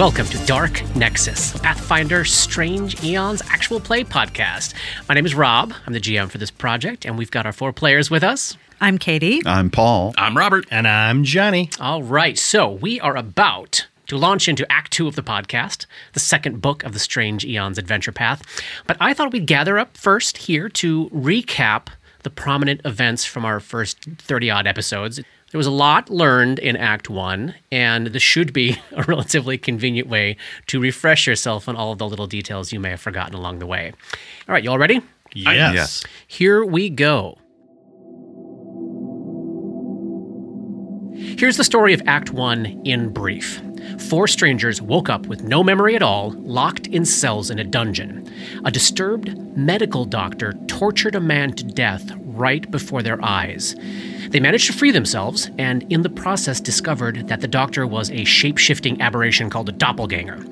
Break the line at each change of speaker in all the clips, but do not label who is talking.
and welcome to Dark Nexus, Pathfinder Strange Eons actual play podcast. My name is Rob. I'm the GM for this project, and we've got our four players with us.
I'm Katie.
I'm Paul.
I'm Robert.
And I'm Johnny.
All right, so we are about to launch into Act Two of the podcast, the second book of the Strange Eons adventure path. But I thought we'd gather up first here to recap the prominent events from our first 30 odd episodes. There was a lot learned in Act One, and this should be a relatively convenient way to refresh yourself on all of the little details you may have forgotten along the way. All right, you all ready?
Yes.
Yes.
Here we go. Here's the story of Act 1 in brief. Four strangers woke up with no memory at all, locked in cells in a dungeon. A disturbed medical doctor tortured a man to death right before their eyes. They managed to free themselves, and in the process discovered that the doctor was a shape shifting aberration called a doppelganger.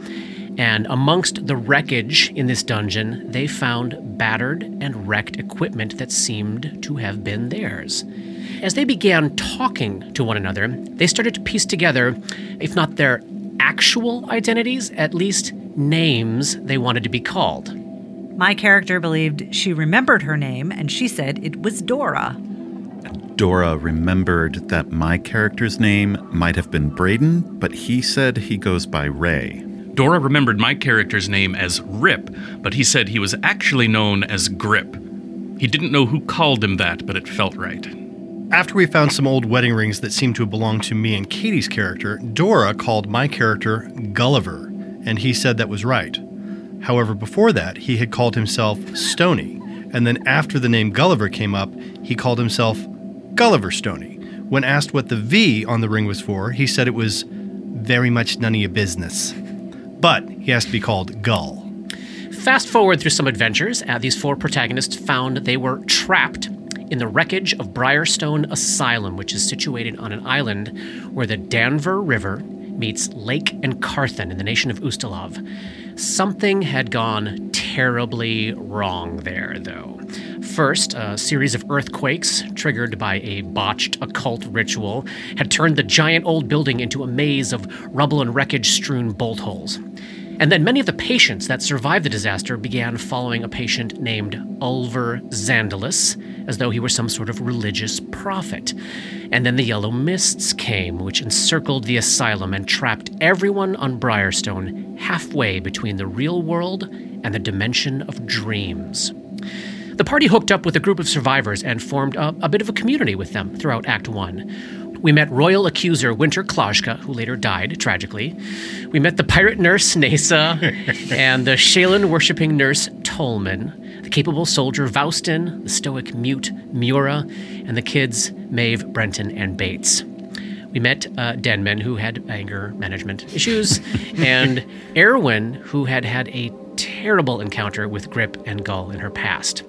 And amongst the wreckage in this dungeon, they found battered and wrecked equipment that seemed to have been theirs. As they began talking to one another, they started to piece together, if not their actual identities, at least names they wanted to be called.
My character believed she remembered her name and she said it was Dora.
Dora remembered that my character's name might have been Braden, but he said he goes by Ray.
Dora remembered my character's name as Rip, but he said he was actually known as Grip. He didn't know who called him that, but it felt right.
After we found some old wedding rings that seemed to have belonged to me and Katie's character, Dora called my character Gulliver, and he said that was right. However, before that, he had called himself Stony, and then after the name Gulliver came up, he called himself Gulliver Stony. When asked what the V on the ring was for, he said it was very much none of your business. But he has to be called Gull.
Fast forward through some adventures, uh, these four protagonists found they were trapped in the wreckage of Briarstone Asylum, which is situated on an island where the Danver River meets Lake Encarthan in the nation of Ustalav. Something had gone terribly wrong there, though. First, a series of earthquakes, triggered by a botched occult ritual, had turned the giant old building into a maze of rubble and wreckage strewn bolt holes. And then many of the patients that survived the disaster began following a patient named Ulver Xandalus, as though he were some sort of religious prophet. And then the yellow mists came, which encircled the asylum and trapped everyone on Briarstone halfway between the real world and the dimension of dreams. The party hooked up with a group of survivors and formed a, a bit of a community with them throughout Act 1. We met royal accuser Winter Klajka, who later died tragically. We met the pirate nurse Nasa and the Shelyn worshipping nurse Tolman, the capable soldier Voustin, the stoic mute Mura, and the kids Maeve, Brenton, and Bates. We met uh, Denman, who had anger management issues, and Erwin, who had had a terrible encounter with Grip and Gull in her past.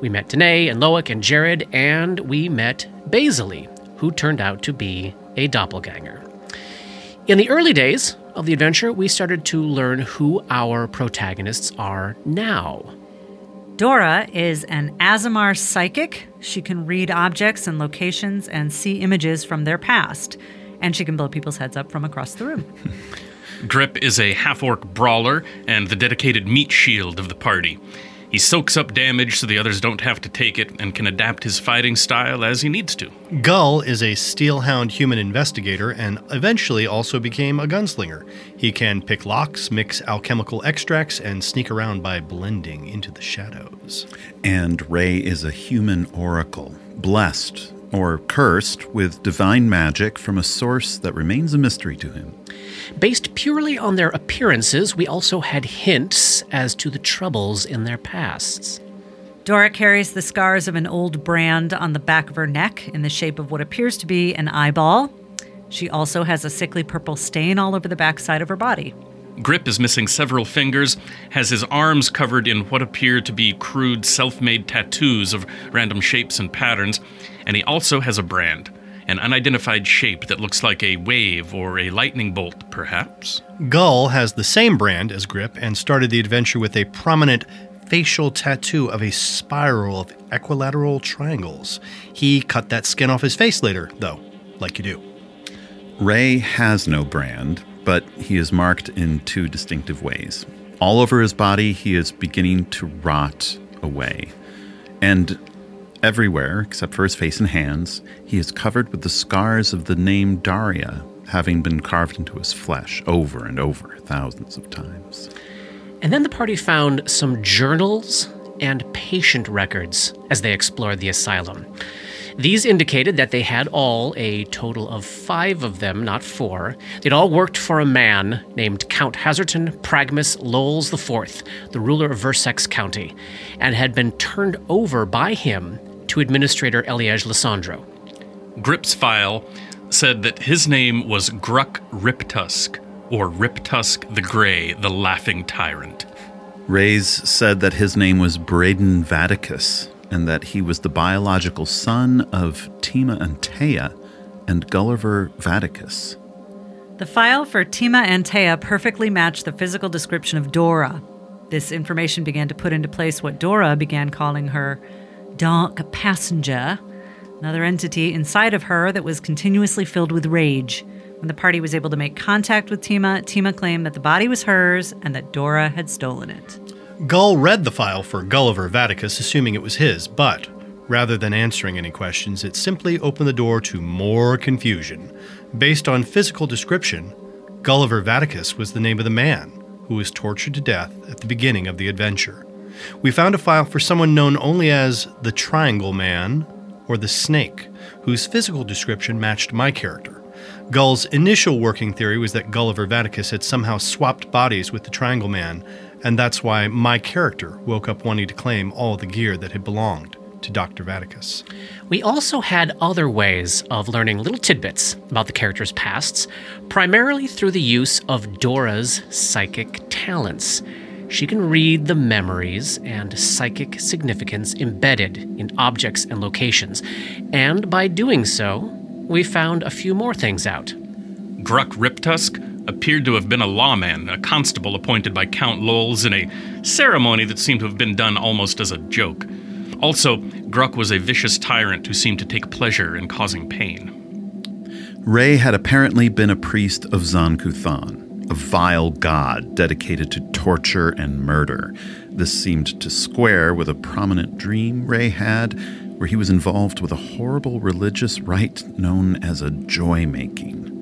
We met Danae and Loic and Jared, and we met Basily, who turned out to be a doppelganger. In the early days of the adventure, we started to learn who our protagonists are now.
Dora is an Aasimar psychic. She can read objects and locations and see images from their past. And she can blow people's heads up from across the room.
Grip is a half orc brawler and the dedicated meat shield of the party. He soaks up damage so the others don't have to take it and can adapt his fighting style as he needs to.
Gull is a steelhound human investigator and eventually also became a gunslinger. He can pick locks, mix alchemical extracts, and sneak around by blending into the shadows.
And Ray is a human oracle, blessed or cursed with divine magic from a source that remains a mystery to him.
Based purely on their appearances, we also had hints as to the troubles in their pasts.
Dora carries the scars of an old brand on the back of her neck in the shape of what appears to be an eyeball. She also has a sickly purple stain all over the backside of her body.
Grip is missing several fingers, has his arms covered in what appear to be crude self made tattoos of random shapes and patterns, and he also has a brand, an unidentified shape that looks like a wave or a lightning bolt, perhaps.
Gull has the same brand as Grip and started the adventure with a prominent facial tattoo of a spiral of equilateral triangles. He cut that skin off his face later, though, like you do.
Ray has no brand. but he is marked in two distinctive ways. All over his body, he is beginning to rot away. And everywhere, except for his face and hands, he is covered with the scars of the name Daria, having been carved into his flesh over and over thousands of times.
And then the party found some journals and patient records as they explored the asylum. These indicated that they had all, a total of five of them, not four, they'd all worked for a man named Count Haserton Pragmus Lowls IV, the ruler of Versex County, and had been turned over by him to Administrator Eliege Lissandro.
Grip's file said that his name was Gruck Riptusk, or Riptusk the Grey, the Laughing Tyrant.
Ray's said that his name was Braden Vaticus, and that he was the biological son of Tima and Antea and Gulliver Vaticus.
The file for Tima and Antea perfectly matched the physical description of Dora. This information began to put into place what Dora began calling her dark passenger, another entity inside of her that was continuously filled with rage. When the party was able to make contact with Tima, Tima claimed that the body was hers and that Dora had stolen it.
Gull read the file for Gulliver Vaticus, assuming it was his, but rather than answering any questions, it simply opened the door to more confusion. Based on physical description, Gulliver Vaticus was the name of the man who was tortured to death at the beginning of the adventure. We found a file for someone known only as the Triangle Man or the Snake, whose physical description matched my character. Gull's initial working theory was that Gulliver Vaticus had somehow swapped bodies with the Triangle Man and that's why my character woke up wanting to claim all the gear that had belonged to Dr. Vaticus.
We also had other ways of learning little tidbits about the character's pasts, primarily through the use of Dora's psychic talents. She can read the memories and psychic significance embedded in objects and locations, and by doing so, we found a few more things out.
Gruck Riptusk appeared to have been a lawman, a constable appointed by Count Lowls in a ceremony that seemed to have been done almost as a joke. Also, Gruck was a vicious tyrant who seemed to take pleasure in causing pain.
Ray had apparently been a priest of Zon-Kuthon, a vile god dedicated to torture and murder. This seemed to square with a prominent dream Ray had, where he was involved with a horrible religious rite known as a joy making.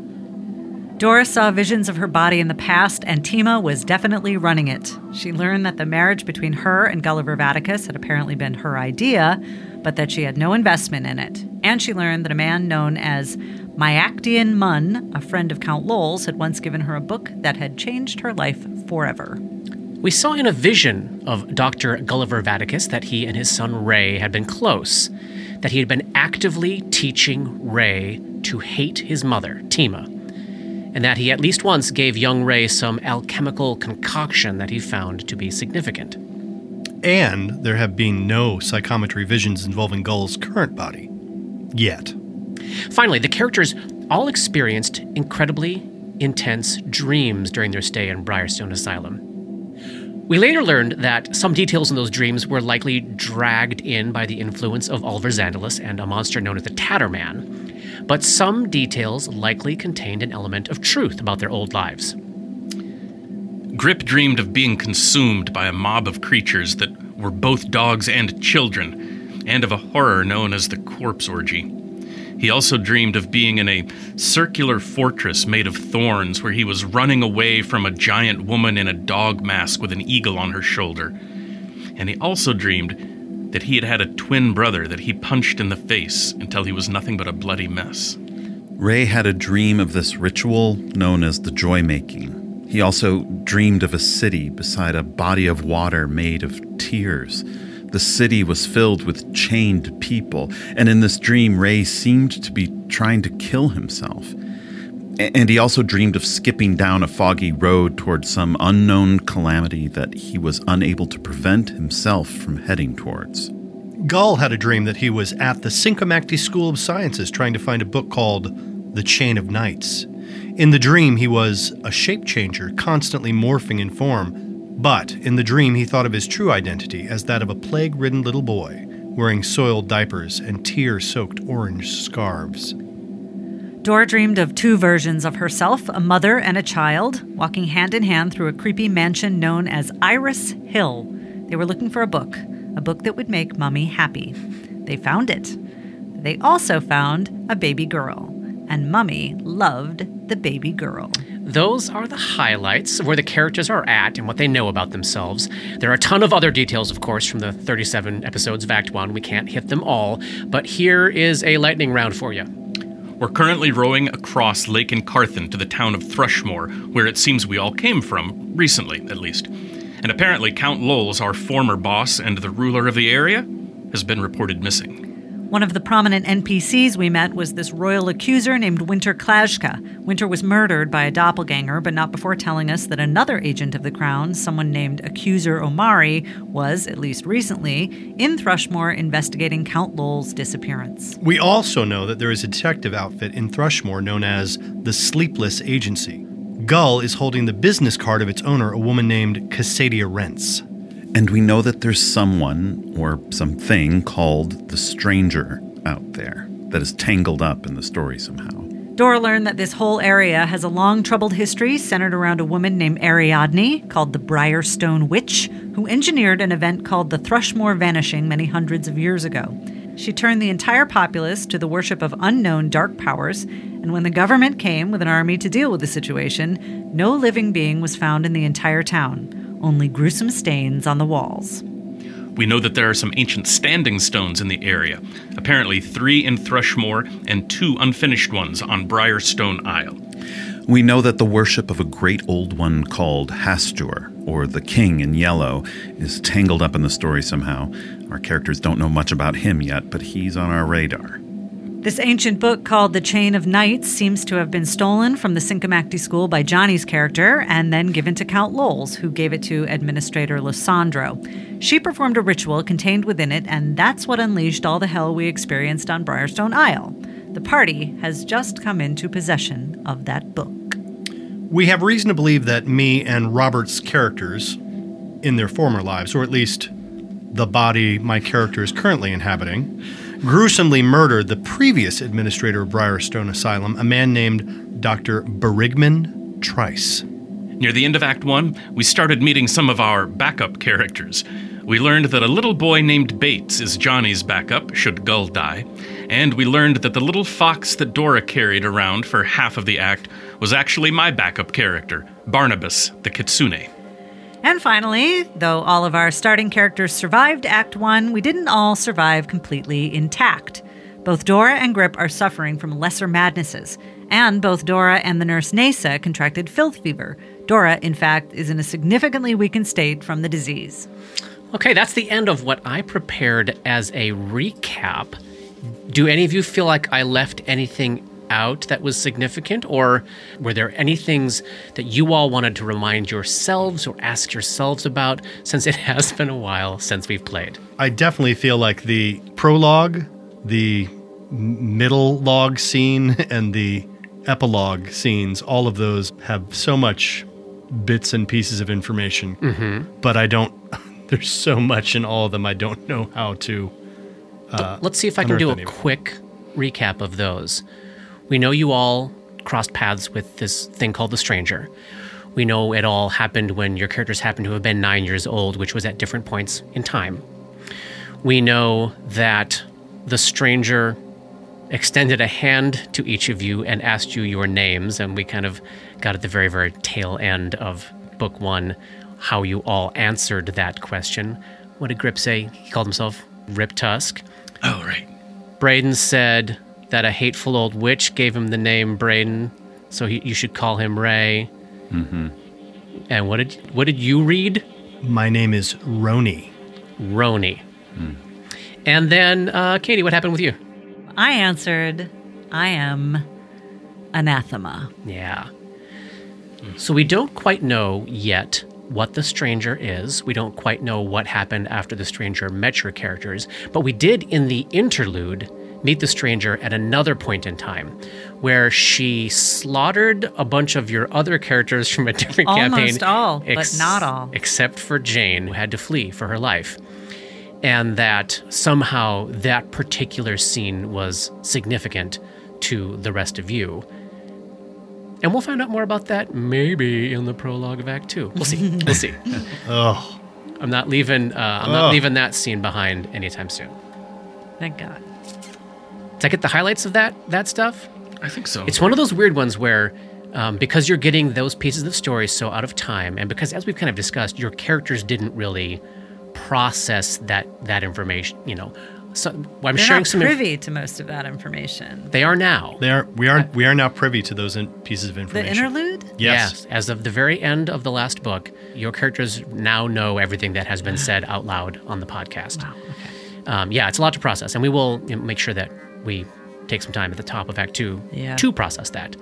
Doris saw visions of her body in the past, and Tima was definitely running it. She learned that the marriage between her and Gulliver Vaticus had apparently been her idea, but that she had no investment in it. And she learned that a man known as Myactian Munn, a friend of Count Lowls, had once given her a book that had changed her life forever.
We saw in a vision of Dr. Gulliver Vaticus that he and his son Ray had been close, that he had been actively teaching Ray to hate his mother, Tima and that he at least once gave young Ray some alchemical concoction that he found to be significant.
And there have been no psychometry visions involving Gull's current body. Yet.
Finally, the characters all experienced incredibly intense dreams during their stay in Briarstone Asylum. We later learned that some details in those dreams were likely dragged in by the influence of Oliver Xandalus and a monster known as the Tatterman, but some details likely contained an element of truth about their old lives.
Grip dreamed of being consumed by a mob of creatures that were both dogs and children, and of a horror known as the corpse orgy. He also dreamed of being in a circular fortress made of thorns where he was running away from a giant woman in a dog mask with an eagle on her shoulder. And he also dreamed that he had had a twin brother that he punched in the face until he was nothing but a bloody mess.
Ray had a dream of this ritual known as the joy making. He also dreamed of a city beside a body of water made of tears. The city was filled with chained people, and in this dream, Ray seemed to be trying to kill himself. And he also dreamed of skipping down a foggy road toward some unknown calamity that he was unable to prevent himself from heading towards.
Gull had a dream that he was at the Sincomakti School of Sciences trying to find a book called The Chain of Knights. In the dream, he was a shape changer, constantly morphing in form. But in the dream, he thought of his true identity as that of a plague ridden little boy, wearing soiled diapers and tear soaked orange scarves.
Dora dreamed of two versions of herself a mother and a child, walking hand in hand through a creepy mansion known as Iris Hill. They were looking for a book, a book that would make Mummy happy. They found it. They also found a baby girl, and Mummy loved the baby girl.
Those are the highlights of where the characters are at and what they know about themselves. There are a ton of other details, of course, from the 37 episodes of Act 1. We can't hit them all, but here is a lightning round for you.
We're currently rowing across Lake Encarthan to the town of Thrushmoor, where it seems we all came from, recently at least. And apparently, Count Lowls, our former boss and the ruler of the area, has been reported missing.
One of the prominent NPCs we met was this royal accuser named Winter Klashka. Winter was murdered by a doppelganger, but not before telling us that another agent of the crown, someone named Accuser Omari, was, at least recently, in Thrushmoor investigating Count Lowell's disappearance.
We also know that there is a detective outfit in Thrushmoor known as the Sleepless Agency. Gull is holding the business card of its owner, a woman named Cassadia Rents.
And we know that there's someone or something called the stranger out there that is tangled up in the story somehow.
Dora learned that this whole area has a long troubled history centered around a woman named Ariadne, called the Briarstone Witch, who engineered an event called the Thrushmoor Vanishing many hundreds of years ago. She turned the entire populace to the worship of unknown dark powers, and when the government came with an army to deal with the situation, no living being was found in the entire town only gruesome stains on the walls.
We know that there are some ancient standing stones in the area, apparently three in Thrushmoor and two unfinished ones on Briarstone Isle.
We know that the worship of a great old one called Hastur, or the King in Yellow, is tangled up in the story somehow. Our characters don't know much about him yet, but he's on our radar.
This ancient book called The Chain of Knights seems to have been stolen from the Sincomakti School by Johnny's character and then given to Count Lowls, who gave it to Administrator Lissandro. She performed a ritual contained within it, and that's what unleashed all the hell we experienced on Briarstone Isle. The party has just come into possession of that book.
We have reason to believe that me and Robert's characters, in their former lives, or at least the body my character is currently inhabiting, gruesomely murdered the previous administrator of Briarstone Asylum, a man named Dr. Berigman Trice.
Near the end of Act 1, we started meeting some of our backup characters. We learned that a little boy named Bates is Johnny's backup, should Gull die, and we learned that the little fox that Dora carried around for half of the act was actually my backup character, Barnabas the Kitsune.
And finally, though all of our starting characters survived Act 1, we didn't all survive completely intact. Both Dora and Grip are suffering from lesser madnesses, and both Dora and the nurse Nasa contracted filth fever. Dora, in fact, is in a significantly weakened state from the disease.
Okay, that's the end of what I prepared as a recap. Do any of you feel like I left anything out that was significant? Or were there any things that you all wanted to remind yourselves or ask yourselves about since it has been a while since we've played?
I definitely feel like the prologue, the middle log scene, and the epilogue scenes, all of those have so much bits and pieces of information.
Mm-hmm.
But I don't, there's so much in all of them, I don't know how to. Uh,
Let's see if I can do a quick recap of those. We know you all crossed paths with this thing called the Stranger. We know it all happened when your characters happened to have been nine years old, which was at different points in time. We know that the Stranger extended a hand to each of you and asked you your names, and we kind of got at the very, very tail end of book one how you all answered that question. What did Grip say? He called himself Rip Tusk.
Oh, right.
Braden said that a hateful old witch gave him the name Braden, so he, you should call him Ray. Mm-hmm. And what did what did you read?
My name is Roni.
Roni. And then, uh, Katie, what happened with you?
I answered, I am anathema.
Yeah. So we don't quite know yet what the stranger is. We don't quite know what happened after the stranger met your characters, but we did in the interlude meet the stranger at another point in time where she slaughtered a bunch of your other characters from a different campaign.
Almost all, but not all.
Except for Jane, who had to flee for her life. And that somehow that particular scene was significant to the rest of you. And we'll find out more about that maybe in the prologue of Act Two. We'll see. We'll see.
Oh,
I'm not leaving. Uh, I'm not leaving that scene behind anytime soon.
Thank God.
Did I get the highlights of that that stuff?
I think so.
It's one of those weird ones where, um, because you're getting those pieces of story so out of time, and because as we've kind of discussed, your characters didn't really process that that information. You know, so well, I'm
They're
sharing
not
some. inf-
privy to most of that information.
they are now.
they are. We are. We are now privy to those in, pieces of information.
The interlude?
Yes.
As of the very end of the last book, your characters now know everything that has been said out loud on the podcast. Wow. Um, yeah, it's a lot to process, and we will you know, make sure that we take some time at the top of Act Two
Yeah.
to process that.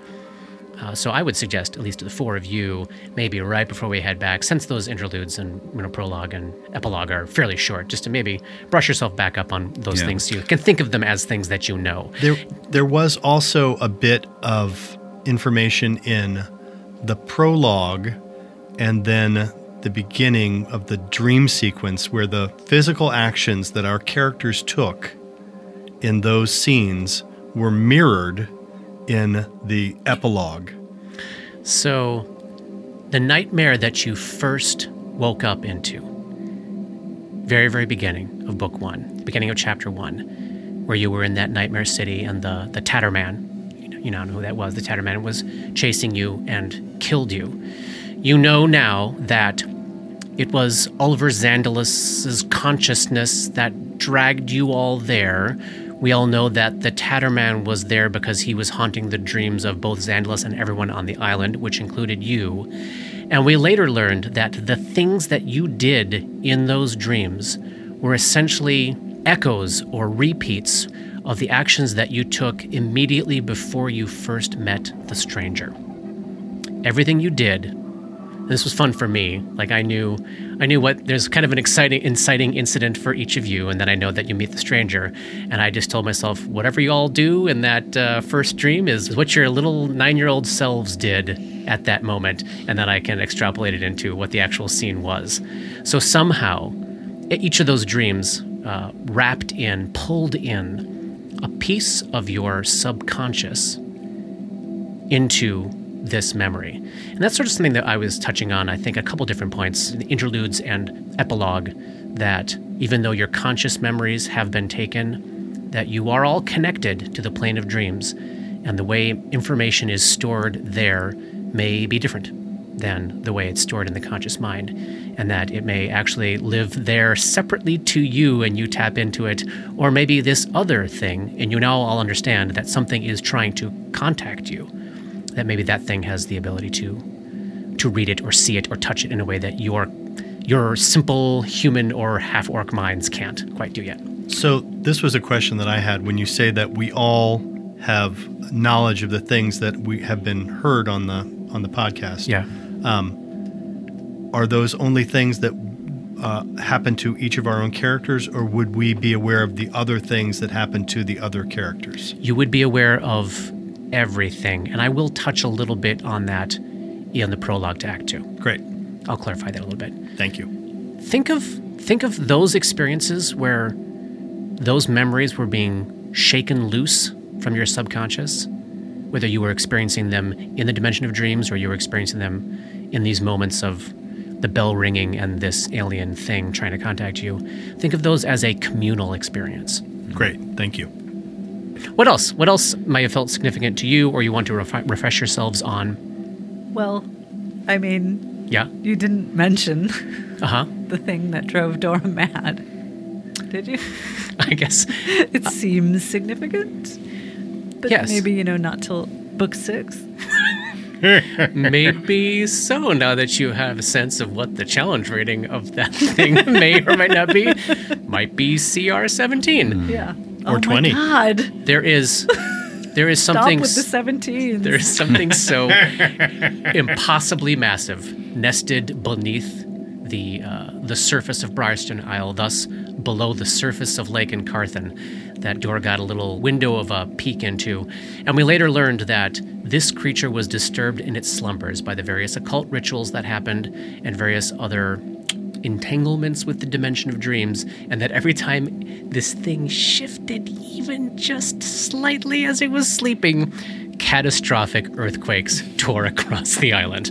Uh, so I would suggest, at least to the four of you, maybe right before we head back, since those interludes and you know, prologue and epilogue are fairly short, just to maybe brush yourself back up on those
Yeah.
things. So you can think of them as things that you know.
There, there was also a bit of information in the prologue and then the beginning of the dream sequence where the physical actions that our characters took in those scenes were mirrored in the epilogue.
So, the nightmare that you first woke up into, very, very beginning of book one, beginning of chapter one, where you were in that nightmare city and the, the Tatterman, you know, now know who that was, the Tatterman was chasing you and killed you. You know now that it was Oliver Xandalus's consciousness that dragged you all there. We all know that the Tatterman was there because he was haunting the dreams of both Xandalus and everyone on the island, which included you. And we later learned that the things that you did in those dreams were essentially echoes or repeats of the actions that you took immediately before you first met the stranger. Everything you did this was fun for me. Like I knew, I knew what there's kind of an exciting, inciting incident for each of you, and then I know that you meet the stranger, and I just told myself, whatever you all do in that uh, first dream is what your little nine-year-old selves did at that moment, and then I can extrapolate it into what the actual scene was. So somehow, each of those dreams uh, wrapped in, pulled in a piece of your subconscious into this memory. And that's sort of something that I was touching on, I think, a couple different points, interludes and epilogue, that even though your conscious memories have been taken, that you are all connected to the plane of dreams, and the way information is stored there may be different than the way it's stored in the conscious mind, and that it may actually live there separately to you and you tap into it, or maybe this other thing, and you now all understand that something is trying to contact you that maybe that thing has the ability to to read it or see it or touch it in a way that your your simple human or half orc minds can't quite do yet.
So this was a question that I had when you say that we all have knowledge of the things that we have been heard on the on the podcast.
Yeah.
Are those only things that uh, happen to each of our own characters, or would we be aware of the other things that happen to the other characters?
You would be aware of everything, and I will touch a little bit on that in the prologue to Act 2.
Great,
I'll clarify that a little bit.
thank you.
think of think of those experiences where those memories were being shaken loose from your subconscious whether you were experiencing them in the dimension of dreams or you were experiencing them in these moments of the bell ringing and this alien thing trying to contact you think of those as a communal experience
Great, thank you.
What else what else might have felt significant to you or you want to refi- refresh yourselves on
Well, I mean,
yeah
you didn't mention
uh-huh
the thing that drove Dora mad. Did you?
i guess
It seems significant. But
Yes.
maybe, you know, not till book six.
Maybe so. Now that you have a sense of what the challenge rating of that thing may or might not be, might be CR seventeen.
Yeah.
Or
oh
20.
My God.
There is, there is
Stop
something.
with the 17.
there is something so impossibly massive nested beneath the uh, the surface of Briarstone Isle, thus below the surface of Lake Carthen, that Dora got a little window of a peek into. And we later learned that this creature was disturbed in its slumbers by the various occult rituals that happened and various other entanglements with the dimension of dreams, and that every time this thing shifted even just slightly as it was sleeping, catastrophic earthquakes tore across the island.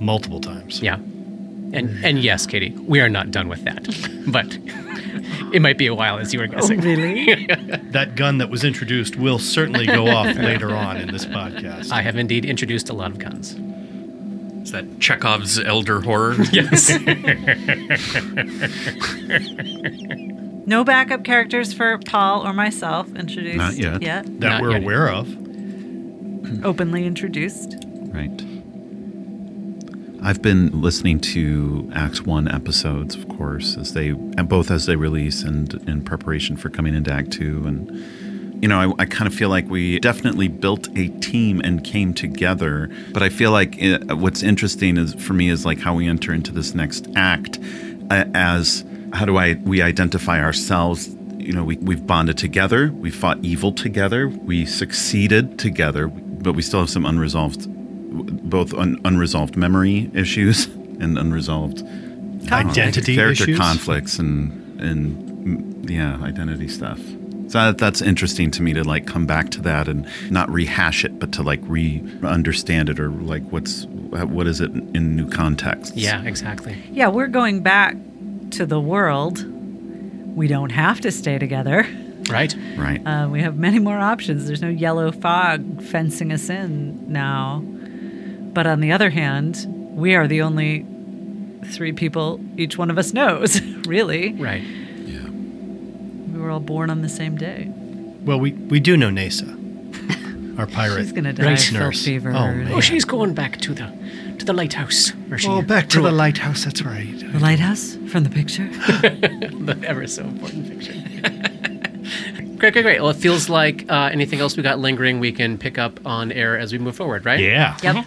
Multiple times.
Yeah. And and yes, Katie, we are not done with that. But it might be a while as you were oh, guessing.
really?
That gun that was introduced will certainly go off later on in this podcast.
I have indeed introduced a lot of guns.
Is that Chekhov's elder horror?
Yes.
no backup characters for Paul or myself introduced
Not yet.
Yet.
that
Not
we're
yet.
aware of.
Openly introduced.
Right. I've been listening to Act One episodes, of course, as they and both as they release and in preparation for coming into Act Two. And you know, I, I kind of feel like we definitely built a team and came together. But I feel like it, what's interesting is for me is like how we enter into this next act uh, as how do I we identify ourselves you know, we, we've bonded together, we fought evil together, we succeeded together, but we still have some unresolved, both un, unresolved memory issues and unresolved
Identity
character
issues?
conflicts and and mm, yeah, identity stuff. So that, that's interesting to me to like come back to that and not rehash it, but to like re understand it or like what's what is it in new context.
yeah, exactly.
Yeah, we're going back to the world. We don't have to stay together.
Right?
right.
Uh, we have many more options. There's no yellow fog fencing us in now. But on the other hand, we are the only three people each one of us knows, really.
Right.
Yeah.
We were all born on the same day.
Well, we, we do know Nasa, our pirate.
She's gonna die of
race nurse.
fever.
Oh, man.
Oh, she's going back to the to the lighthouse. Where she
Oh, back to the
up.
lighthouse. That's right.
The lighthouse from the picture.
the ever so important picture. great, great, great. Well, it feels like uh, anything else we got lingering, we can pick up on air as we move forward, right?
Yeah.
Yep.
Dark